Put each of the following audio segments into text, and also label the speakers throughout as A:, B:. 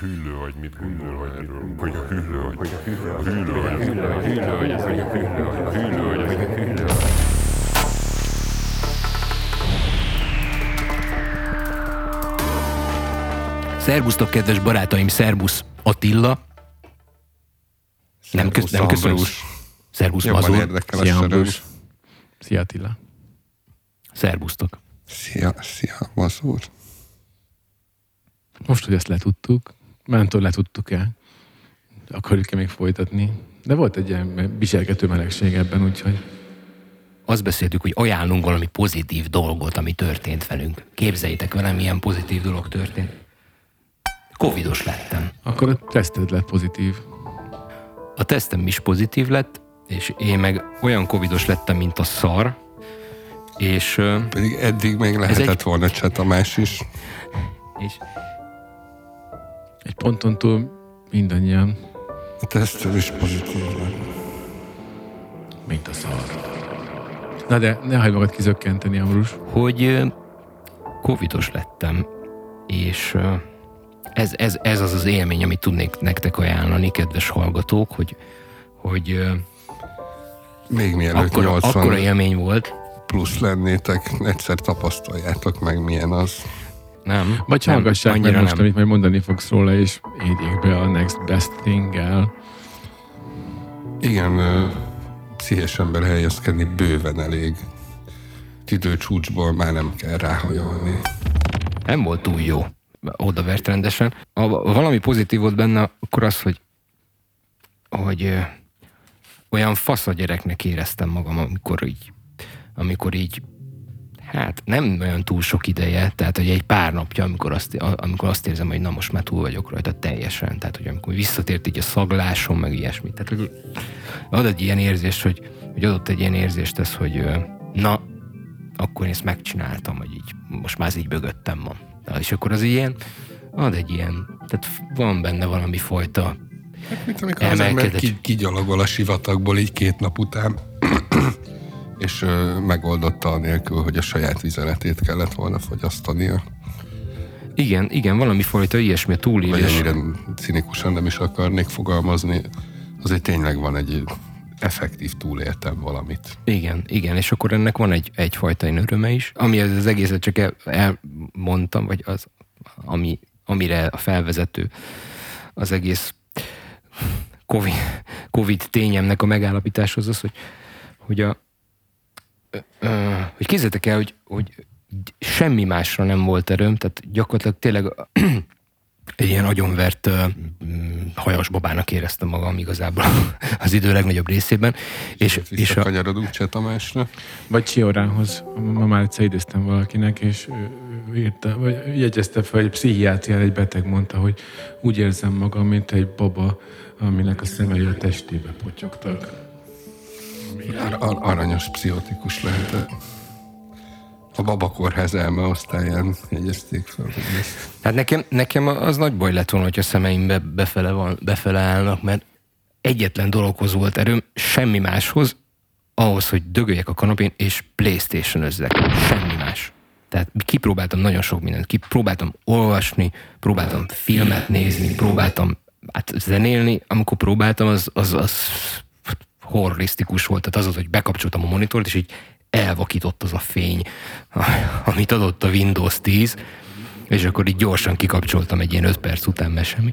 A: Hüllő vagy mit gondol erről? Vagy a hüllő vagy vagy a hüllő vagy a hüllő vagy a hüllő vagy a hüllő vagy a hüllő vagy a hüllő vagy a hüllő vagy
B: Szerbusztok, kedves barátaim, szerbusz Attila. Nem, kösz, nem köszönöm. Szerbusz
C: Jobban
B: Mazur.
C: érdekel
D: Szia. Ambrus. Szia Attila.
B: Szerbusztok.
C: Szia, szia, Mazur.
D: Most, hogy ezt letudtuk, mentől letudtuk-e, akarjuk-e még folytatni? De volt egy ilyen viselgető melegség ebben, úgyhogy
B: Azt beszéltük, hogy ajánlunk valami pozitív dolgot, ami történt velünk. Képzeljétek velem, milyen pozitív dolog történt. Covidos lettem.
D: akkor a teszted lett pozitív.
B: A tesztem is pozitív lett, és én meg olyan covidos lettem, mint a szar, és,
C: Pedig eddig még lehetett
B: egy-
C: volna Cseh Tamás is.
B: és
D: Egy ponton túl mindannyian,
C: A tesztel is pozitív
D: mint a szar. Na de ne hagyd magad kizökkenteni, Ambrus.
B: hogy covidos lettem, és ez, ez, ez az az élmény, amit tudnék nektek ajánlani, kedves hallgatók, hogy, hogy
C: Még mielőtt
B: akkora,
C: 80
B: akkora élmény volt,
C: plusz lennétek, egyszer tapasztaljátok meg, milyen az.
B: Nem?
D: Vagy
B: nem,
D: hallgassák meg most,
B: nem.
D: amit majd mondani fogsz róla, és éljék be a next best thing-el.
C: Igen, pszichés ember helyezkedni bőven elég. Időcsúcsból már nem kell ráhajolni.
B: nem volt túl jó. Odavert rendesen. Ha valami pozitív volt benne, akkor az, hogy, hogy ö, olyan fasz a gyereknek éreztem magam, amikor így, amikor így Hát nem olyan túl sok ideje, tehát hogy egy pár napja, amikor azt, amikor azt érzem, hogy na most már túl vagyok rajta teljesen, tehát hogy amikor visszatért így a szaglásom, meg ilyesmi. Tehát hogy ad egy ilyen érzést, hogy, hogy adott egy ilyen érzést ez, hogy na, akkor én ezt megcsináltam, hogy így most már ez így bögöttem van. És akkor az ilyen, ad egy ilyen, tehát van benne valami fajta,
C: Mint amikor az ember kigyalogol a sivatagból így két nap után, és ö, megoldotta anélkül, hogy a saját vizeletét kellett volna fogyasztania.
B: igen, igen, valami fajta ilyesmi a
C: Vagy
B: túlélés.
C: ennyire cinikusan nem is akarnék fogalmazni, azért tényleg van egy effektív túléltem valamit.
B: Igen, igen, és akkor ennek van egy, egyfajta ilyen öröme is, ami az, az egészet csak el, elmondtam, vagy az, ami, amire a felvezető az egész COVID, COVID tényemnek a megállapításhoz az, hogy, hogy a hogy képzeljétek el, hogy, hogy semmi másra nem volt erőm, tehát gyakorlatilag tényleg egy ilyen agyonvert mm, hajas babának éreztem magam igazából az idő legnagyobb részében. És, és a,
C: Visszakanyarodunk Cseh Tamásra.
D: Vagy Csiorához. Ma már egyszer idéztem valakinek, és írta, vagy jegyezte fel, egy pszichiátrián egy beteg mondta, hogy úgy érzem magam, mint egy baba, aminek a szemei a testébe potyogtak.
C: Ar- ar- aranyos pszichotikus lehetett. A babakórház elmeosztályán jegyezték fel.
B: Hát nekem, nekem az nagy baj lett volna, hogy a szemeimbe befele, van, befele állnak, mert egyetlen dologhoz volt erőm, semmi máshoz, ahhoz, hogy dögöljek a kanapén, és playstation özzek. Semmi más. Tehát kipróbáltam nagyon sok mindent. Kipróbáltam olvasni, próbáltam filmet nézni, próbáltam hát zenélni. Amikor próbáltam, az, az, az horrorisztikus volt. Tehát az az, hogy bekapcsoltam a monitort, és így elvakított az a fény, amit adott a Windows 10, és akkor így gyorsan kikapcsoltam egy ilyen 5 perc után, mert semmi.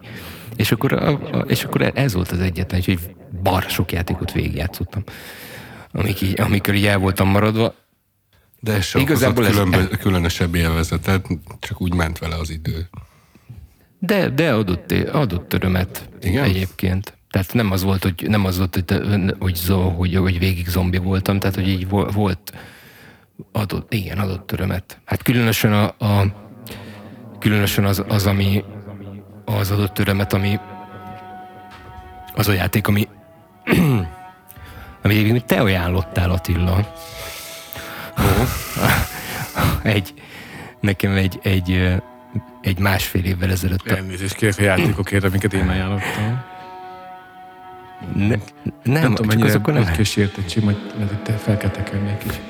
B: És akkor, a, a, és akkor ez volt az egyetlen, hogy bar sok játékot végigjátszottam. Amik így, amikor így el voltam maradva,
C: De ez sem
B: Igazából
C: Igazából
B: ez-
C: különbö- különösebb élvezetet, csak úgy ment vele az idő.
B: de, de adott, adott örömet
C: Igen?
B: egyébként. Tehát nem az volt, hogy, nem az volt, hogy, hogy, hogy, hogy végig zombi voltam, tehát hogy így vo- volt, adott, igen, adott örömet. Hát különösen a, a különösen az, az, ami az adott örömet, ami az a játék, ami ami egyébként te ajánlottál Attila. egy, nekem egy, egy, egy másfél évvel ezelőtt
D: Elnézést kérek a játékokért, amiket én ajánlottam.
B: Ne, nem,
D: Nem, tudom,
B: csak azokon nem,
D: nagy kísértettség, majd lehet, hogy te fel kell tekerni egy kicsit.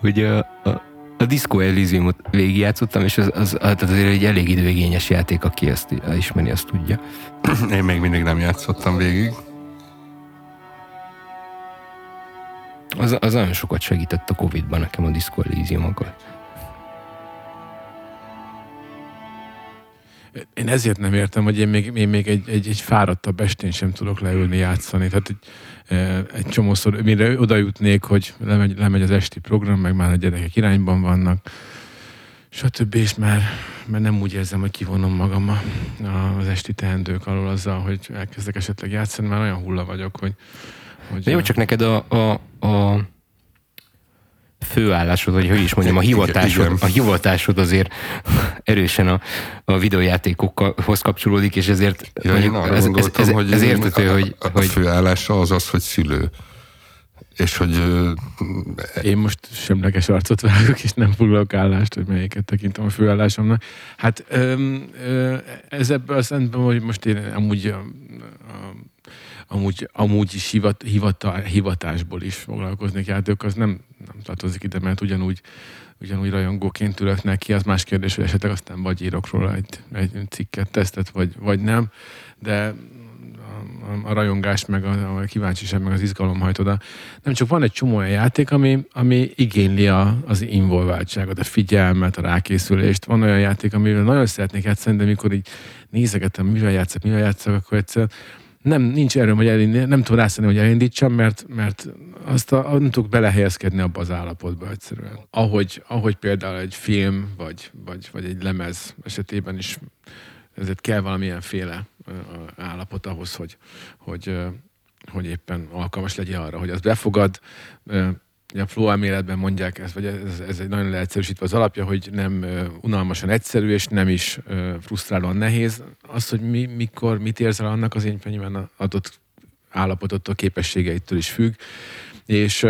B: hogy a, a, a Disco Elysiumot végigjátszottam, és az, az, az azért egy elég időigényes játék, aki ezt ismeri, azt tudja.
C: Én még mindig nem játszottam végig.
B: Az, az nagyon sokat segített a Covid-ban nekem a Disco Elysiumokkal.
D: Én ezért nem értem, hogy én még, én még egy, egy, egy fáradtabb estén sem tudok leülni játszani. Tehát egy, egy csomószor, mire oda jutnék, hogy lemegy, lemegy az esti program, meg már a gyerekek irányban vannak, stb. És már, már nem úgy érzem, hogy kivonom magam a, a, az esti teendők alól azzal, hogy elkezdek esetleg játszani, már olyan hulla vagyok, hogy...
B: hogy De jó, csak neked a, a, a főállásod, vagy hogy is mondjam, a hivatásod, a hivatásod azért erősen a, a videójátékokhoz kapcsolódik, és ezért
C: ja, mondjuk, ez, ez, ez, hogy
B: ez értető,
C: a,
B: hogy,
C: a, a főállása az az, hogy szülő. És hogy...
D: Én most semleges arcot vágok, és nem foglalok állást, hogy melyiket tekintem a főállásomnak. Hát ez ebből a szemben, hogy most én amúgy a, a amúgy, amúgy is hivat, hivata, hivatásból is foglalkoznék játékok, az nem, nem tartozik ide, mert ugyanúgy, ugyanúgy rajongóként ülök neki, az más kérdés, hogy esetleg aztán vagy írok róla egy, egy cikket, tesztet, vagy, vagy nem, de a, a rajongás, meg a, a kíváncsiság, meg az izgalom hajt oda. Nem csak van egy csomó olyan játék, ami, ami igényli a, az involváltságot, a figyelmet, a rákészülést. Van olyan játék, amivel nagyon szeretnék játszani, de mikor így nézegetem, mivel játszok, mivel játszok, akkor egyszer nem, nincs erőm, hogy elindít, nem tudom rászállni, hogy elindítsam, mert, mert azt a, nem tudok belehelyezkedni abba az állapotba egyszerűen. Ahogy, ahogy például egy film, vagy, vagy, vagy egy lemez esetében is ezért kell valamilyen féle állapot ahhoz, hogy, hogy, hogy éppen alkalmas legyen arra, hogy az befogad, a flow elméletben mondják ezt, vagy ez, ez egy nagyon leegyszerűsítve az alapja, hogy nem unalmasan egyszerű, és nem is frusztrálóan nehéz. Az, hogy mi, mikor, mit érzel annak, az én nyilván adott állapotottól, képességeitől is függ. És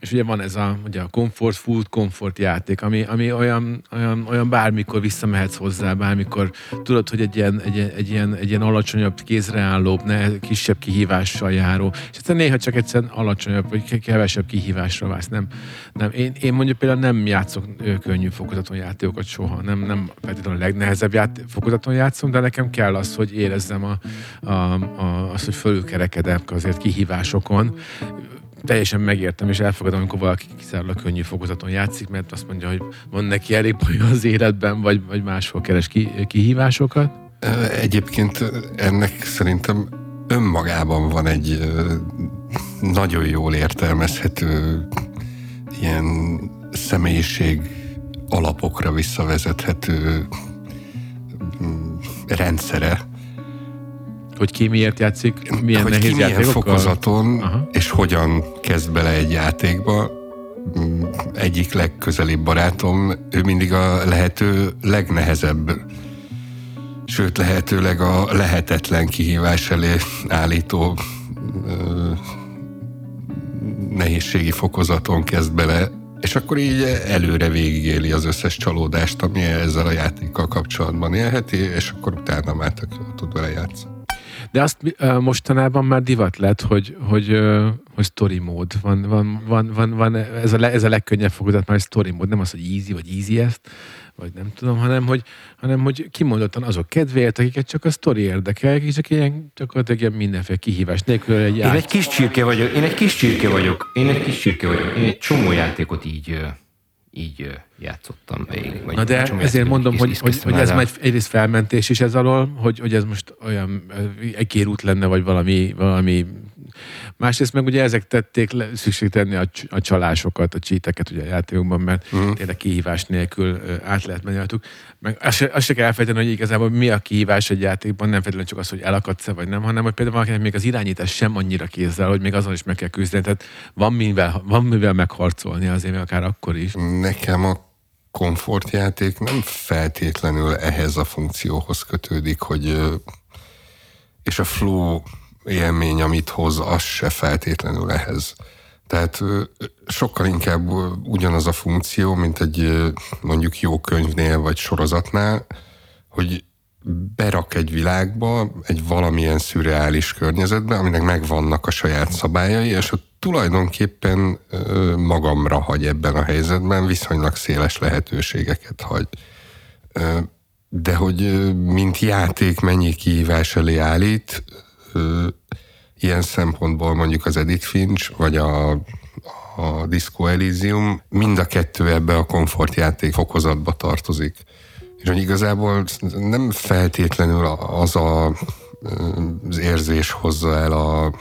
D: és ugye van ez a, ugye a comfort food, comfort játék, ami, ami olyan, olyan, olyan bármikor visszamehetsz hozzá, bármikor tudod, hogy egy ilyen, egy, egy ilyen, egy ilyen alacsonyabb, kézreállóbb, ne, kisebb kihívással járó, és egyszerűen néha csak egyszerűen alacsonyabb, vagy kevesebb kihívásra válsz. Nem, nem. Én, én mondjuk például nem játszok könnyű fokozaton játékokat soha, nem, nem feltétlenül a legnehezebb ját, fokozaton játszom, de nekem kell az, hogy érezzem a, a, a, azt, hogy fölülkerekedek azért kihívásokon, teljesen megértem, és elfogadom, amikor valaki kizárólag könnyű fokozaton játszik, mert azt mondja, hogy van neki elég baj az életben, vagy, vagy máshol keres ki, kihívásokat.
C: Egyébként ennek szerintem önmagában van egy nagyon jól értelmezhető ilyen személyiség alapokra visszavezethető mm, rendszere,
D: hogy ki miért játszik, milyen
C: hogy
D: nehéz
C: ki milyen fokozaton, Aha. és hogyan kezd bele egy játékba. Mm, egyik legközelibb barátom, ő mindig a lehető legnehezebb, sőt lehetőleg a lehetetlen kihívás elé állító nehézségi fokozaton kezd bele, és akkor így előre végigéli az összes csalódást, ami ezzel a játékkal kapcsolatban élheti, és akkor utána már tök jól tud vele játszani.
D: De azt mostanában már divat lett, hogy, hogy, hogy story mód. Van, van, van, van, van ez, a, ez a legkönnyebb fokozat, már story mód. Nem az, hogy easy vagy easy ezt, vagy nem tudom, hanem hogy, hanem hogy kimondottan azok kedvéért, akiket csak a sztori érdekel, és csak ilyen, csak ilyen mindenféle kihívás nélkül egy
B: Én egy kis csirke vagyok, én egy kis csirke vagyok, én egy kis csirke vagyok, én egy csomó játékot így így játszottam végig.
D: Vagy Na de ezért mondom, hogy, hogy, hogy ez már egyrészt felmentés is ez alól, hogy, hogy ez most olyan egy kérút lenne, vagy valami, valami Másrészt meg ugye ezek tették le, szükség tenni a, a csalásokat, a csíteket ugye a játékokban, mert uh-huh. tényleg kihívás nélkül át lehet menni rajtuk. Meg azt se, azt se kell elfejteni, hogy igazából mi a kihívás egy játékban, nem feltétlenül csak az, hogy elakadsz-e vagy nem, hanem hogy például valakinek még az irányítás sem annyira kézzel, hogy még azon is meg kell küzdeni. Tehát van mivel, van mivel megharcolni azért, akár akkor is.
C: Nekem a komfortjáték nem feltétlenül ehhez a funkcióhoz kötődik, hogy és a flow élmény, amit hoz, az se feltétlenül ehhez. Tehát sokkal inkább ugyanaz a funkció, mint egy mondjuk jó könyvnél vagy sorozatnál, hogy berak egy világba, egy valamilyen szürreális környezetbe, aminek megvannak a saját szabályai, és ott tulajdonképpen magamra hagy ebben a helyzetben, viszonylag széles lehetőségeket hagy. De hogy mint játék mennyi kihívás elé állít, ilyen szempontból mondjuk az Edith Finch, vagy a, a Disco Elysium, mind a kettő ebbe a komfortjáték fokozatba tartozik. És hogy igazából nem feltétlenül az a, az érzés hozza el a,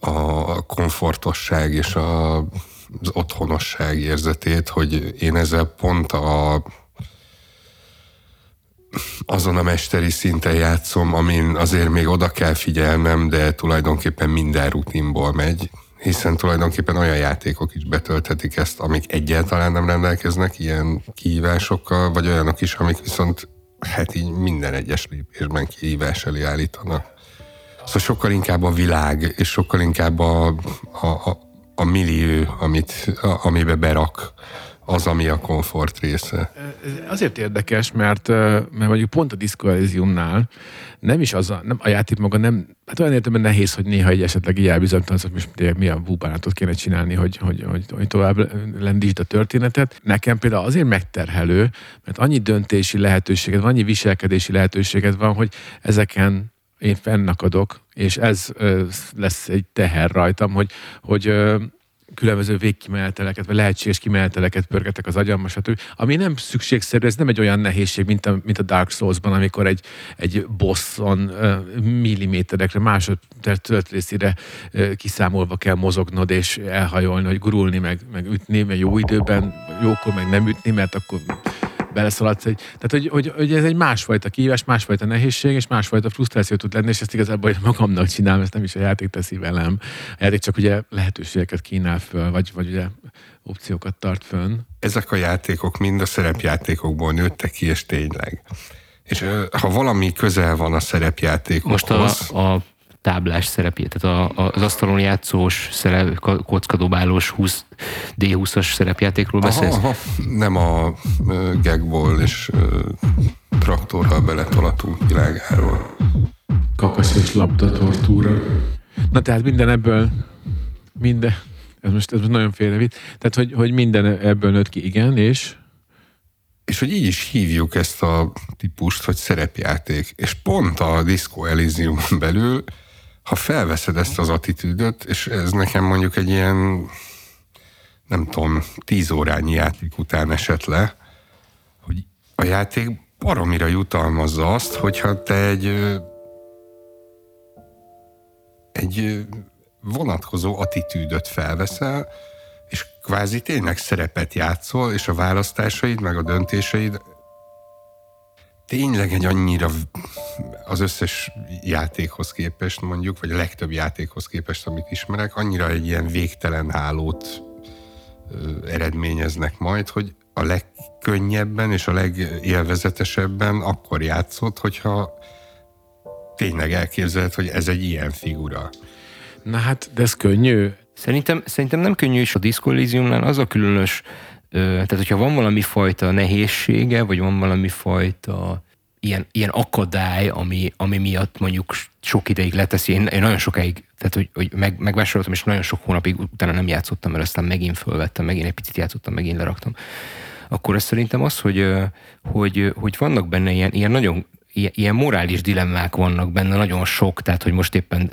C: a komfortosság és a, az otthonosság érzetét, hogy én ezzel pont a azon a mesteri szinten játszom, amin azért még oda kell figyelnem, de tulajdonképpen minden rutinból megy, hiszen tulajdonképpen olyan játékok is betölthetik ezt, amik egyáltalán nem rendelkeznek ilyen kihívásokkal, vagy olyanok is, amik viszont hát így minden egyes lépésben kihívás elé állítanak. Szóval sokkal inkább a világ, és sokkal inkább a, a, a, a millió, amit, a, amibe berak az, ami a komfort része.
D: Azért érdekes, mert, mert mondjuk pont a Disco Elysiumnál nem is az a, nem, a játék maga nem, hát olyan értelemben nehéz, hogy néha egy esetleg így elbizonytalansz, hogy most milyen búbánatot kéne csinálni, hogy, hogy, hogy, hogy tovább lendítsd a történetet. Nekem például azért megterhelő, mert annyi döntési lehetőséged, annyi viselkedési lehetőséged van, hogy ezeken én fennakadok, és ez ö, lesz egy teher rajtam, hogy, hogy ö, különböző végkimeneteleket, vagy lehetséges kimeneteleket pörgetek az agyamba, stb. Ami nem szükségszerű, ez nem egy olyan nehézség, mint a, mint a Dark Souls-ban, amikor egy, egy bosson uh, milliméterekre, másodperc részére uh, kiszámolva kell mozognod, és elhajolni, vagy gurulni, meg, meg ütni, mert jó időben, jókor meg nem ütni, mert akkor beleszaladsz egy... Tehát, hogy, hogy, hogy, ez egy másfajta kihívás, másfajta nehézség, és másfajta frusztráció tud lenni, és ezt igazából hogy magamnak csinálom, ezt nem is a játék teszi velem. A játék csak ugye lehetőségeket kínál föl, vagy, vagy ugye opciókat tart fönn.
C: Ezek a játékok mind a szerepjátékokból nőttek ki, és tényleg. És ha valami közel van a szerepjátékokhoz...
B: Most a, a táblás szerepét, tehát a, az asztalon játszós, szerep, kockadobálós 20, D20-as szerepjátékról beszélsz? Aha, aha.
C: Nem a uh, gagból és uh, traktorral beletolatunk világáról.
D: Kakasz és labda tortúra. Na tehát minden ebből, minden, ez most, ez most nagyon félrevitt, tehát hogy, hogy minden ebből nőtt ki, igen, és
C: és hogy így is hívjuk ezt a típust, hogy szerepjáték. És pont a Disco Elysium belül ha felveszed ezt az attitűdöt, és ez nekem mondjuk egy ilyen, nem tudom, tíz órányi játék után esett le, hogy a játék baromira jutalmazza azt, hogyha te egy egy vonatkozó attitűdöt felveszel, és kvázi tényleg szerepet játszol, és a választásaid, meg a döntéseid tényleg egy annyira az összes játékhoz képest mondjuk, vagy a legtöbb játékhoz képest, amit ismerek, annyira egy ilyen végtelen hálót ö, eredményeznek majd, hogy a legkönnyebben és a legélvezetesebben akkor játszott, hogyha tényleg elképzeled, hogy ez egy ilyen figura.
D: Na hát, de ez könnyű.
B: Szerintem, szerintem nem könnyű, és a Disco Elysiumnál az a különös tehát, hogyha van valami fajta nehézsége, vagy van valami fajta ilyen, ilyen akadály, ami, ami miatt mondjuk sok ideig leteszi, én, én nagyon sokáig, tehát hogy, hogy meg, megvásároltam, és nagyon sok hónapig utána nem játszottam, mert aztán megint fölvettem, megint egy picit játszottam, megint leraktam. Akkor ez szerintem az, hogy, hogy, hogy vannak benne ilyen, ilyen nagyon ilyen, morális dilemmák vannak benne, nagyon sok, tehát hogy most éppen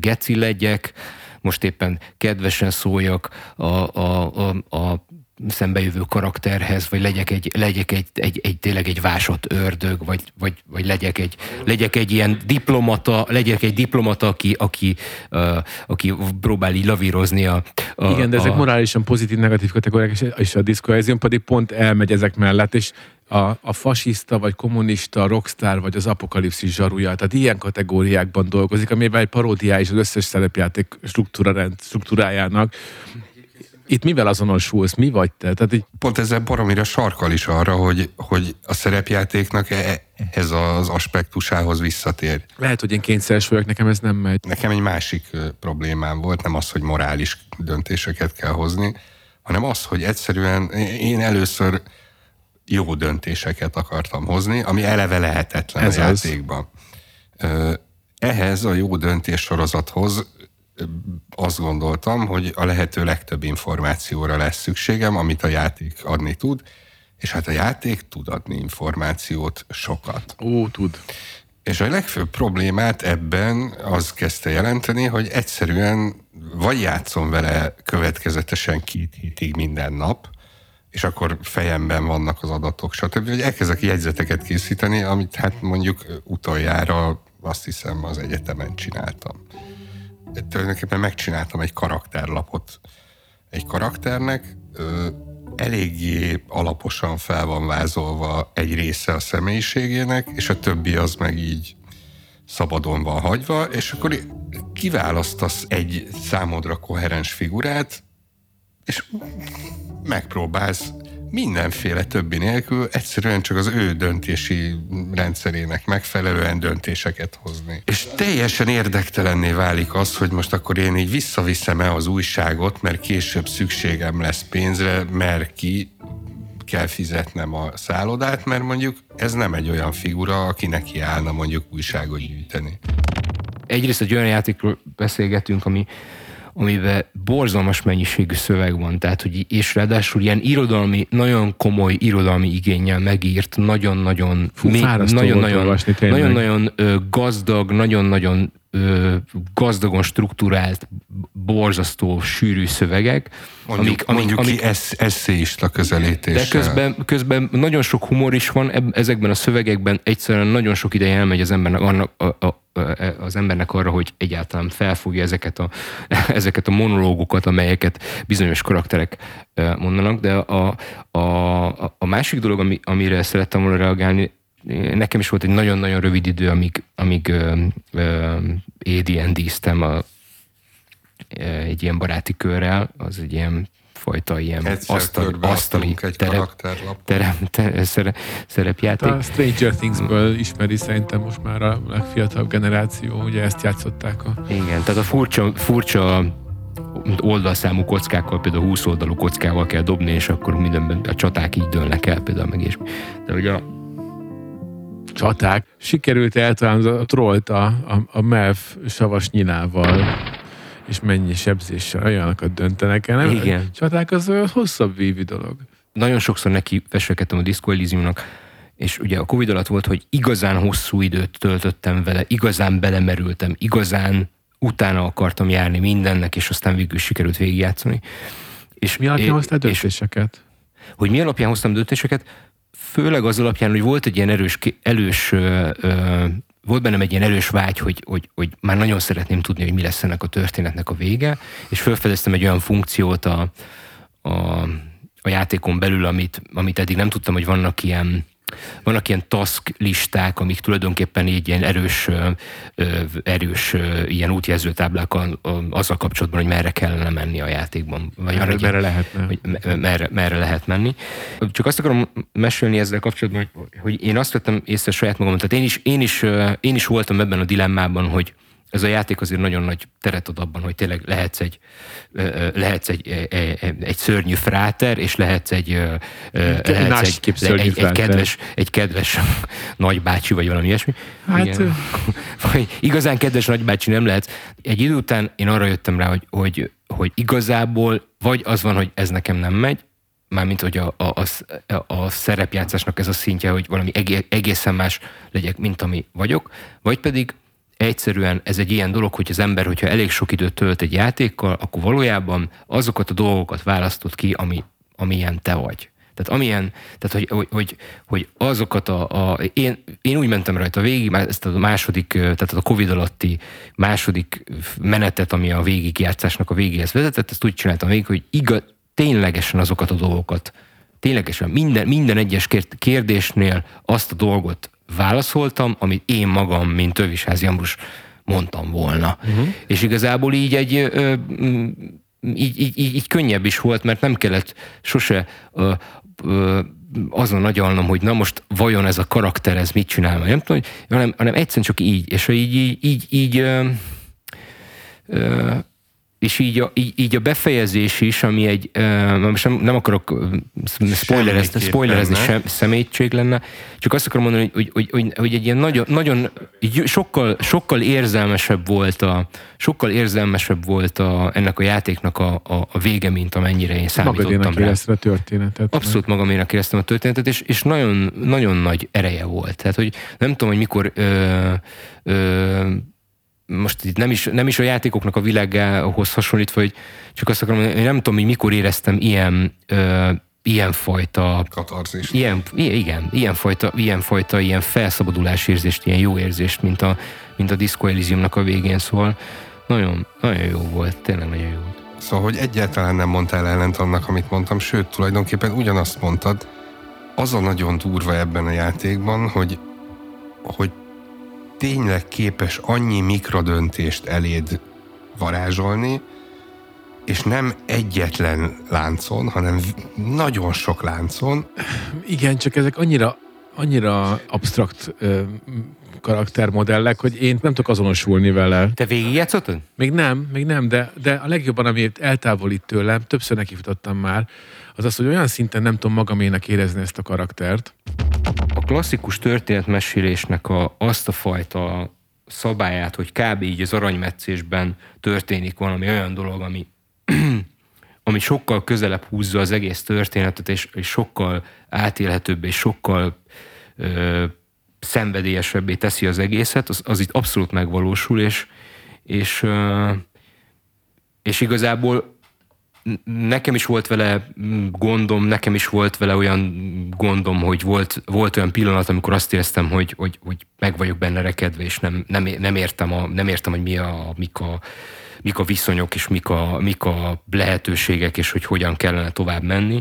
B: geci legyek, most éppen kedvesen szóljak a, a, a, a szembejövő karakterhez, vagy legyek egy, legyek egy, egy, egy tényleg egy vásott ördög, vagy, vagy, vagy legyek, egy, legyek egy ilyen diplomata, legyek egy diplomata, aki, aki, uh, aki próbál így lavírozni a,
D: a Igen, de ezek a... morálisan pozitív-negatív kategóriák, és, és a diszkohézium pedig pont elmegy ezek mellett, és a, a fasiszta, vagy kommunista, rockstar, vagy az apokalipszis zsarúja, tehát ilyen kategóriákban dolgozik, amiben egy paródiá is az összes szerepjáték struktúrájának, itt mivel azonosulsz? Mi vagy te? Tehát így...
C: Pont ezzel baromira sarkal is arra, hogy, hogy a szerepjátéknak e, ez az aspektusához visszatér.
D: Lehet, hogy én kényszeres vagyok, nekem ez nem megy.
C: Nekem egy másik problémám volt, nem az, hogy morális döntéseket kell hozni, hanem az, hogy egyszerűen én először jó döntéseket akartam hozni, ami eleve lehetetlen
D: Ez az.
C: játékban. Ö, Ehhez a jó döntés sorozathoz azt gondoltam, hogy a lehető legtöbb információra lesz szükségem, amit a játék adni tud, és hát a játék tud adni információt sokat.
D: Ó, tud.
C: És a legfőbb problémát ebben az kezdte jelenteni, hogy egyszerűen vagy játszom vele következetesen két hétig minden nap, és akkor fejemben vannak az adatok, stb. Hogy elkezdek jegyzeteket készíteni, amit hát mondjuk utoljára azt hiszem az egyetemen csináltam. Tulajdonképpen megcsináltam egy karakterlapot. Egy karakternek, ö, eléggé alaposan fel van vázolva egy része a személyiségének, és a többi az meg így szabadon van hagyva, és akkor kiválasztasz egy számodra koherens figurát, és megpróbálsz mindenféle többi nélkül egyszerűen csak az ő döntési rendszerének megfelelően döntéseket hozni. És teljesen érdektelenné válik az, hogy most akkor én így visszaviszem-e az újságot, mert később szükségem lesz pénzre, mert ki kell fizetnem a szállodát, mert mondjuk ez nem egy olyan figura, aki neki állna mondjuk újságot gyűjteni.
B: egyrészt egy olyan játékról beszélgetünk, ami, amiben borzalmas mennyiségű szöveg van, tehát, hogy és ráadásul ilyen irodalmi, nagyon komoly irodalmi igényel megírt, nagyon-nagyon
D: Fú, fárasztó volt olvasni, tényleg.
B: nagyon-nagyon ö, gazdag, nagyon-nagyon ö, gazdagon struktúrált, borzasztó, sűrű szövegek,
C: Mondjuk, amik, mondjuk amik, ki esz, eszéista közelítéssel.
B: de közben, közben nagyon sok humor is van ezekben a szövegekben, egyszerűen nagyon sok ideje elmegy az embernek, annak, a, a, a, az embernek arra, hogy egyáltalán felfogja ezeket a, ezeket a monológokat, amelyeket bizonyos karakterek ö, mondanak, de a, a, a másik dolog, ami, amire szerettem volna reagálni, nekem is volt egy nagyon-nagyon rövid idő, amíg, amíg ö, ö, AD&D-ztem a, ö, egy ilyen baráti körrel, az egy ilyen fajta ilyen
C: Egyszer
B: asztal, asztali
C: egy
B: terep, terep, ter, szere, szerepjáték.
D: A Stranger Things-ből ismeri szerintem most már a legfiatalabb generáció, ugye ezt játszották a...
B: Igen, tehát a furcsa, furcsa oldalszámú kockákkal, például 20 oldalú kockával kell dobni, és akkor mindenben a csaták így dőlnek el például meg is. De hogy a,
D: csaták. Sikerült eltalálni a trollt a, a, a MEV savas nyilával, és mennyi sebzéssel olyanokat döntenek el. Nem?
B: Igen.
D: Csaták az hosszabb vívű dolog.
B: nagyon sokszor neki veselkedtem a Disco Elysiumnak, és ugye a Covid alatt volt, hogy igazán hosszú időt töltöttem vele, igazán belemerültem, igazán utána akartam járni mindennek, és aztán végül sikerült végigjátszani. És,
D: Mi alapján
B: és-
D: hoztál
B: és-
D: döntéseket?
B: hogy mi alapján hoztam döntéseket, főleg az alapján, hogy volt egy ilyen erős, elős, ö, ö, volt bennem egy ilyen erős vágy, hogy, hogy, hogy már nagyon szeretném tudni, hogy mi lesz ennek a történetnek a vége, és felfedeztem egy olyan funkciót a, a, a játékon belül, amit, amit eddig nem tudtam, hogy vannak ilyen vannak ilyen task listák, amik tulajdonképpen így ilyen erős, erős ilyen útjelzőtáblákkal ö, azzal kapcsolatban, hogy merre kellene menni a játékban. Vagy
D: Merre, merre lehetne?
B: hogy merre, merre lehet menni. Csak azt akarom mesélni ezzel kapcsolatban, hogy, hogy én azt vettem észre saját magam, tehát én is, én, is, én is voltam ebben a dilemmában, hogy ez a játék azért nagyon nagy teret ad abban, hogy tényleg lehetsz egy, lehetsz egy, egy, egy, egy szörnyű fráter, és lehetsz egy, lehetsz egy, egy, egy, kedves, egy kedves nagybácsi, vagy valami ilyesmi.
D: Hát,
B: Igen. vagy igazán kedves nagybácsi nem lehet. Egy idő után én arra jöttem rá, hogy, hogy, hogy igazából vagy az van, hogy ez nekem nem megy, mármint, hogy a, a, a, a szerepjátszásnak ez a szintje, hogy valami egé- egészen más legyek, mint ami vagyok, vagy pedig egyszerűen ez egy ilyen dolog, hogy az ember, hogyha elég sok időt tölt egy játékkal, akkor valójában azokat a dolgokat választod ki, ami, amilyen te vagy. Tehát amilyen, tehát hogy, hogy, hogy, hogy azokat a, a én, én úgy mentem rajta végig, ezt a második, tehát a Covid alatti második menetet, ami a végigjátszásnak a végéhez vezetett, ezt úgy csináltam végig, hogy igaz, ténylegesen azokat a dolgokat, ténylegesen minden, minden egyes kér- kérdésnél azt a dolgot válaszoltam, amit én magam, mint Tövisházi Ambrus mondtam volna. Uh-huh. És igazából így egy ö, így, így, így, így könnyebb is volt, mert nem kellett sose ö, ö, azon agyalnom, hogy na most vajon ez a karakter, ez mit csinál, vagy nem tudom, hanem, hanem egyszerűen csak így, és így, így, így, így ö, ö, és így a, így, így a befejezés is, ami egy, uh, most nem, nem akarok spoilerezni, spoilerezni sem, szemétség lenne, csak azt akarom mondani, hogy, hogy, hogy, hogy egy ilyen nagyon, nagyon sokkal, sokkal érzelmesebb volt a, sokkal érzelmesebb volt a, ennek a játéknak a, a, a vége, mint amennyire én számítottam
D: Magadénak
B: rá.
D: a történetet.
B: Abszolút magaménak éreztem a történetet, és, és nagyon, nagyon nagy ereje volt. Tehát, hogy nem tudom, hogy mikor ö, ö, most itt nem is, nem is a játékoknak a világához hasonlítva, hogy csak azt akarom hogy nem tudom, hogy mikor éreztem ilyen, ö, ilyen fajta
C: Katarzis.
B: Ilyen, igen, ilyen fajta, ilyen fajta ilyen felszabadulás érzést, ilyen jó érzést, mint a, mint a Disco Elysiumnak a végén, szóval nagyon, nagyon jó volt, tényleg nagyon jó volt.
C: Szóval, hogy egyáltalán nem mondtál ellent annak, amit mondtam, sőt, tulajdonképpen ugyanazt mondtad. Az a nagyon durva ebben a játékban, hogy, hogy tényleg képes annyi mikrodöntést eléd varázsolni, és nem egyetlen láncon, hanem nagyon sok láncon.
D: Igen, csak ezek annyira, annyira absztrakt ö, karaktermodellek, hogy én nem tudok azonosulni vele.
B: Te végigjátszottad?
D: Még nem, még nem, de, de a legjobban, amit eltávolít tőlem, többször nekifutottam már, az az, hogy olyan szinten nem tudom magamének érezni ezt a karaktert.
B: A klasszikus történetmesélésnek a, azt a fajta szabályát, hogy kb. így az aranymetszésben történik valami olyan dolog, ami, ami sokkal közelebb húzza az egész történetet, és, és sokkal átélhetőbb, és sokkal ö, szenvedélyesebbé teszi az egészet, az, az itt abszolút megvalósul, és, és, ö, és igazából nekem is volt vele gondom, nekem is volt vele olyan gondom, hogy volt, volt olyan pillanat, amikor azt éreztem, hogy, hogy, hogy meg vagyok benne rekedve, és nem, nem, nem, értem, a, nem értem, hogy mi a, mik, a, mik a viszonyok, és mik a, mik a lehetőségek, és hogy hogyan kellene tovább menni.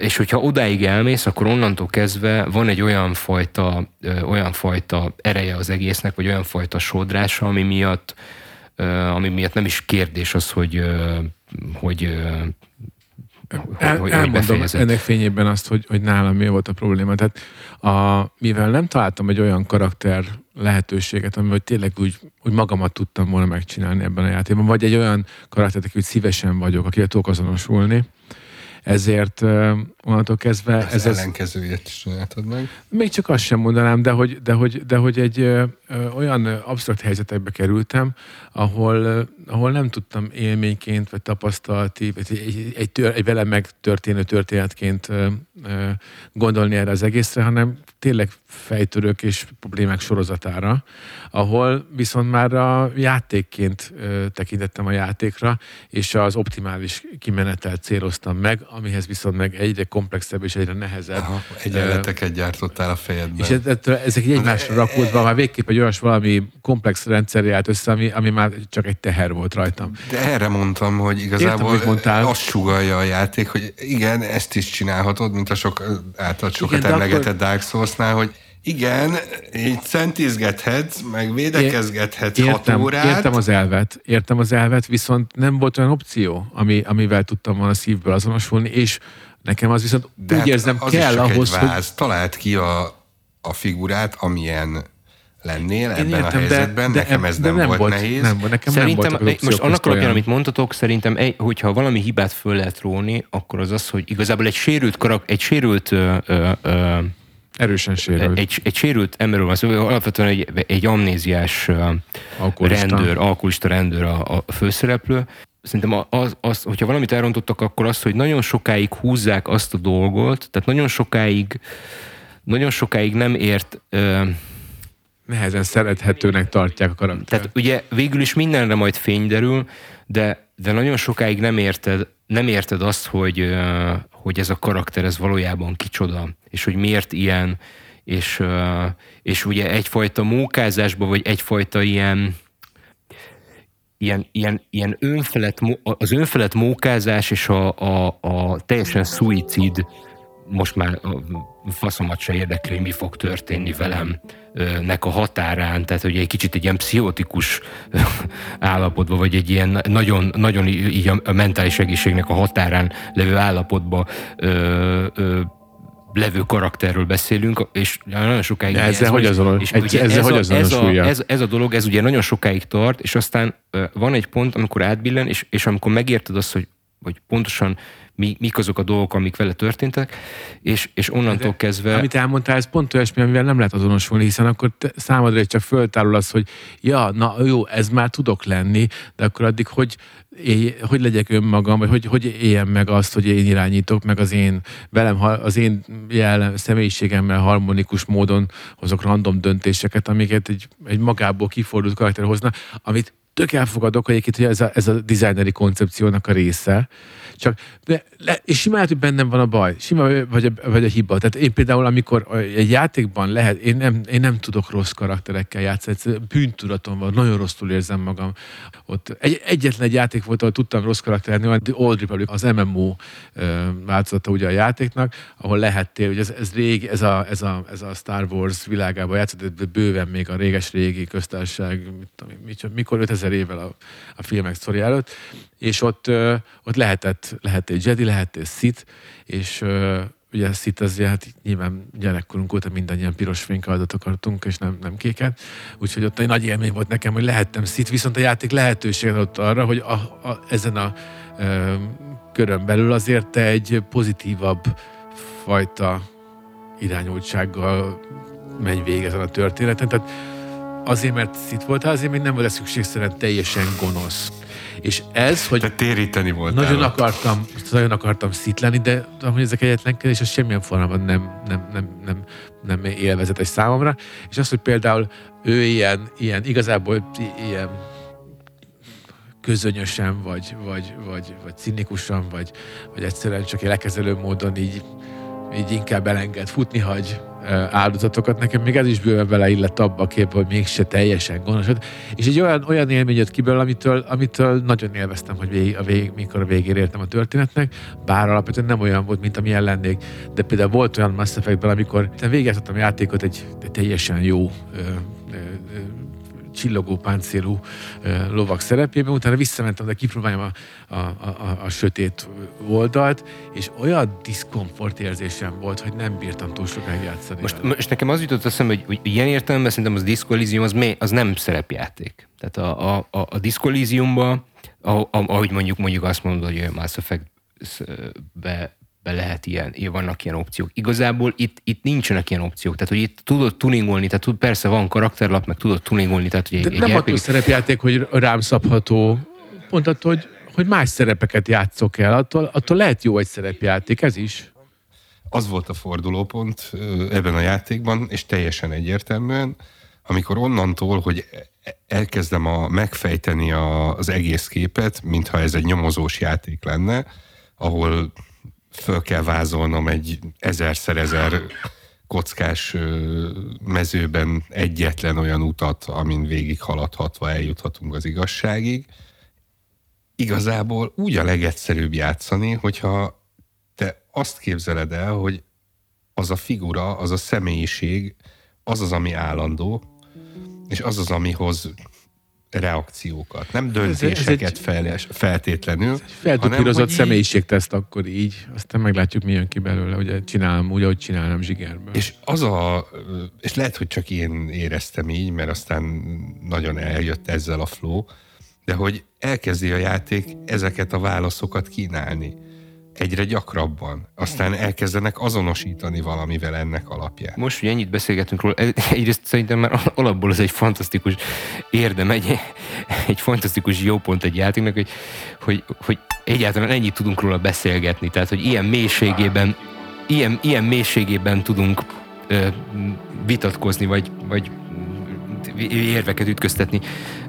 B: És hogyha odáig elmész, akkor onnantól kezdve van egy olyan fajta, olyan fajta ereje az egésznek, vagy olyan fajta sodrása, ami miatt, ami miatt nem is kérdés az, hogy hogy,
D: El, hogy, elmondom hogy ennek fényében azt, hogy, hogy nálam mi volt a probléma. Tehát a, mivel nem találtam egy olyan karakter lehetőséget, amivel tényleg úgy, úgy magamat tudtam volna megcsinálni ebben a játékban, vagy egy olyan karaktert, aki szívesen vagyok, akivel tudok azonosulni, ezért onnantól kezdve...
C: Ez, ez ellenkezőjét csináltad meg.
D: Még csak azt sem mondanám, de hogy, de hogy, de hogy egy olyan absztrakt helyzetekbe kerültem, ahol, ahol nem tudtam élményként, vagy tapasztalati, vagy egy, egy, tör, egy velem megtörténő történetként gondolni erre az egészre, hanem tényleg fejtörők és problémák sorozatára, ahol viszont már a játékként tekintettem a játékra, és az optimális kimenetelt céloztam meg, amihez viszont meg egyre komplexebb és egyre nehezebb. Aha,
C: egyenleteket gyártottál a fejedben.
D: És ez, ezek egymásra rakódva, már végképp egy olyas valami komplex rendszer járt össze, ami, ami már csak egy teher volt rajtam.
C: De erre mondtam, hogy igazából Értem, azt sugalja a játék, hogy igen, ezt is csinálhatod, mint a sok által sokat igen, emlegetett akkor... Dark Souls-nál, hogy igen, így centizgethetsz, meg védekezgethetsz
D: értem,
C: hat órát.
D: Értem az elvet, értem az elvet, viszont nem volt olyan opció, ami, amivel tudtam volna szívből azonosulni, és nekem az viszont De úgy hát érzem az kell ahhoz,
C: váz. hogy... Talált ki a, a figurát, amilyen lennél Én ebben értem, a helyzetben, de, nekem de, ez de nem, nem volt, volt nehéz. Nem,
B: nekem szerintem, nem most annak alapján, amit mondtatok, szerintem, egy, hogyha valami hibát föl lehet róni, akkor az az, hogy igazából egy sérült, karak, egy sérült ö, ö, ö,
D: Erősen sérült.
B: Egy, egy sérült emberről van szó, szóval alapvetően egy, egy amnéziás alkoholista. rendőr, alkoholista rendőr a, a főszereplő. Szerintem az, az, hogyha valamit elrontottak, akkor az, hogy nagyon sokáig húzzák azt a dolgot, tehát nagyon sokáig nagyon sokáig nem ért ö,
D: nehezen szerethetőnek tartják a karaktert.
B: Tehát ugye végül is mindenre majd fény derül, de, de nagyon sokáig nem érted, nem érted azt, hogy, hogy ez a karakter ez valójában kicsoda, és hogy miért ilyen, és, és ugye egyfajta mókázásba, vagy egyfajta ilyen, ilyen, ilyen, ilyen önfelett, az önfelett mókázás és a, a, a teljesen szuicid most már faszomat se érdekli, mi fog történni velem nek a határán, tehát hogy egy kicsit egy ilyen pszichotikus állapotban, vagy egy ilyen nagyon, nagyon így a mentális egészségnek a határán levő állapotba ö, ö, levő karakterről beszélünk, és nagyon sokáig...
D: De ezzel
B: ez
D: hogy azonos-
B: és
D: egy-
B: ugye
D: ezzel
B: ez
D: hogy
B: a, ez, a,
D: azonosulja?
B: ez, ez a dolog, ez ugye nagyon sokáig tart, és aztán van egy pont, amikor átbillen, és, és amikor megérted azt, hogy, hogy pontosan mi, mik azok a dolgok, amik vele történtek, és, és onnantól kezdve...
D: Amit elmondtál, ez pont olyasmi, amivel nem lehet azonosulni, hiszen akkor te, számodra is csak föltárul az, hogy ja, na jó, ez már tudok lenni, de akkor addig hogy, élj, hogy legyek önmagam, vagy hogy, hogy éljem meg azt, hogy én irányítok, meg az én velem, az én jellem, személyiségemmel harmonikus módon hozok random döntéseket, amiket egy, egy magából kifordult karakter hozna, amit tök elfogadok egyébként, hogy ez a, ez a designeri koncepciónak a része, csak de, le, és simán lehet, hogy bennem van a baj, simán vagy a, vagy a hiba. Tehát én például, amikor egy játékban lehet, én nem, én nem tudok rossz karakterekkel játszani, bűntudatom van, nagyon rosszul érzem magam. Ott egy, egyetlen egy játék volt, ahol tudtam rossz karakter lenni, The Old Republic, az MMO változata ugye a játéknak, ahol lehettél, ugye ez, ez rég, ez a, ez, a, ez a Star Wars világában játszott, de bőven még a réges-régi köztársaság, mit tudom, mikor 5000 évvel a, a filmek sztori előtt, és ott, ott lehetett, lehetett Jedi, lehetett Sith, és ugye Sith az hát nyilván gyerekkorunk óta mindannyian piros fénykardot akartunk, és nem, nem kéket. Úgyhogy ott egy nagy élmény volt nekem, hogy lehettem Sith, viszont a játék lehetőséget adott arra, hogy a, a, ezen a ö, körön belül azért egy pozitívabb fajta irányultsággal megy végig ezen a történeten. Tehát azért, mert Sith voltál, azért még nem volt szükségszerűen teljesen gonosz. És ez, hogy
C: Te téríteni voltál.
D: nagyon
C: ott.
D: akartam, nagyon akartam szit lenni, de hogy ezek egyetlenkedés, az semmilyen formában nem, nem, nem, nem, nem élvezetes számomra. És az, hogy például ő ilyen, ilyen igazából ilyen közönösen, vagy, vagy, vagy, vagy cinikusan, vagy, vagy egyszerűen csak lekezelő módon így, így inkább elenged futni, hagy áldozatokat. Nekem még ez is bőven beleillett abba a képbe, hogy mégse teljesen gonosz. És egy olyan, olyan élmény jött ki belőle, amitől, amitől nagyon élveztem, hogy vég, a vég, mikor a végére értem a történetnek, bár alapvetően nem olyan volt, mint amilyen lennék. De például volt olyan Mass Effectben, amikor végigjátszottam a játékot egy, egy teljesen jó csillogó páncélú lovak szerepében, utána visszamentem, de kipróbáljam a, a, a, a, sötét oldalt, és olyan diszkomfort érzésem volt, hogy nem bírtam túl sokáig játszani.
B: Most,
D: vele.
B: most nekem az jutott eszembe, hogy, hogy ilyen értelemben szerintem az Disco az, mé, az nem szerepjáték. Tehát a, a, a, a Disco ahogy, mondjuk, mondjuk azt mondod, hogy a Mass Effect-be be lehet ilyen, vannak ilyen opciók. Igazából itt, itt nincsenek ilyen opciók. Tehát, hogy itt tudod tuningolni, tehát tud, persze van karakterlap, meg tudod tuningolni, tehát, hogy egy,
D: De
B: egy
D: nem attól
B: RPG
D: szerepjáték, hogy rám szabható, pont attól, hogy, hogy más szerepeket játszok el. Attól, attól lehet jó egy szerepjáték, ez is.
C: az volt a fordulópont ebben a játékban, és teljesen egyértelműen, amikor onnantól, hogy e- elkezdem a, megfejteni a, az egész képet, mintha ez egy nyomozós játék lenne, ahol föl kell vázolnom egy ezerszer ezer kockás mezőben egyetlen olyan utat, amin végig haladhatva eljuthatunk az igazságig. Igazából úgy a legegyszerűbb játszani, hogyha te azt képzeled el, hogy az a figura, az a személyiség, az az, ami állandó, és az az, ami hoz reakciókat, nem döntéseket fel, feltétlenül.
D: Feltupírozott
C: hogy így-
D: személyiségteszt akkor így, aztán meglátjuk, mi jön ki belőle. Ugye csinálom úgy, ahogy csinálom zsigerből.
C: És az a, és lehet, hogy csak én éreztem így, mert aztán nagyon eljött ezzel a flow, de hogy elkezdi a játék ezeket a válaszokat kínálni. Egyre gyakrabban. Aztán elkezdenek azonosítani valamivel ennek alapján.
B: Most, hogy ennyit beszélgetünk róla, e- egyrészt szerintem már alapból ez egy fantasztikus érdem, egy, egy fantasztikus jó pont egy játéknak, hogy, hogy, hogy egyáltalán ennyit tudunk róla beszélgetni, tehát, hogy ilyen mélységében, ilyen, ilyen mélységében tudunk ö, vitatkozni, vagy, vagy érveket ütköztetni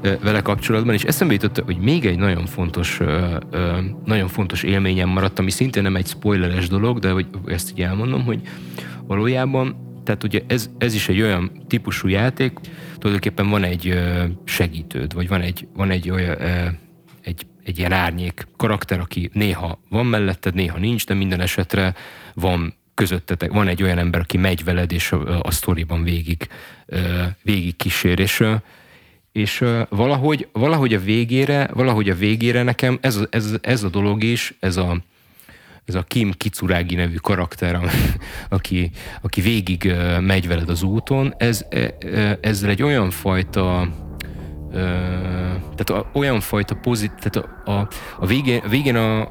B: vele kapcsolatban, és eszembe jutott, hogy még egy nagyon fontos, nagyon fontos élményem maradt, ami szintén nem egy spoileres dolog, de hogy ezt így elmondom, hogy valójában, tehát ugye ez, ez is egy olyan típusú játék, tulajdonképpen van egy segítőd, vagy van egy, van egy olyan, egy, egy ilyen árnyék karakter, aki néha van melletted, néha nincs, de minden esetre van közöttetek, van egy olyan ember, aki megy veled, és a, sztoriban végig, végig kísér, és, és valahogy, valahogy a végére, valahogy a végére nekem ez, ez, ez a dolog is, ez a, ez a Kim Kitsuragi nevű karakter, aki, aki végig megy veled az úton, ez, ezzel egy olyan fajta tehát olyan fajta pozit, tehát a, a, a végén, a, végén a,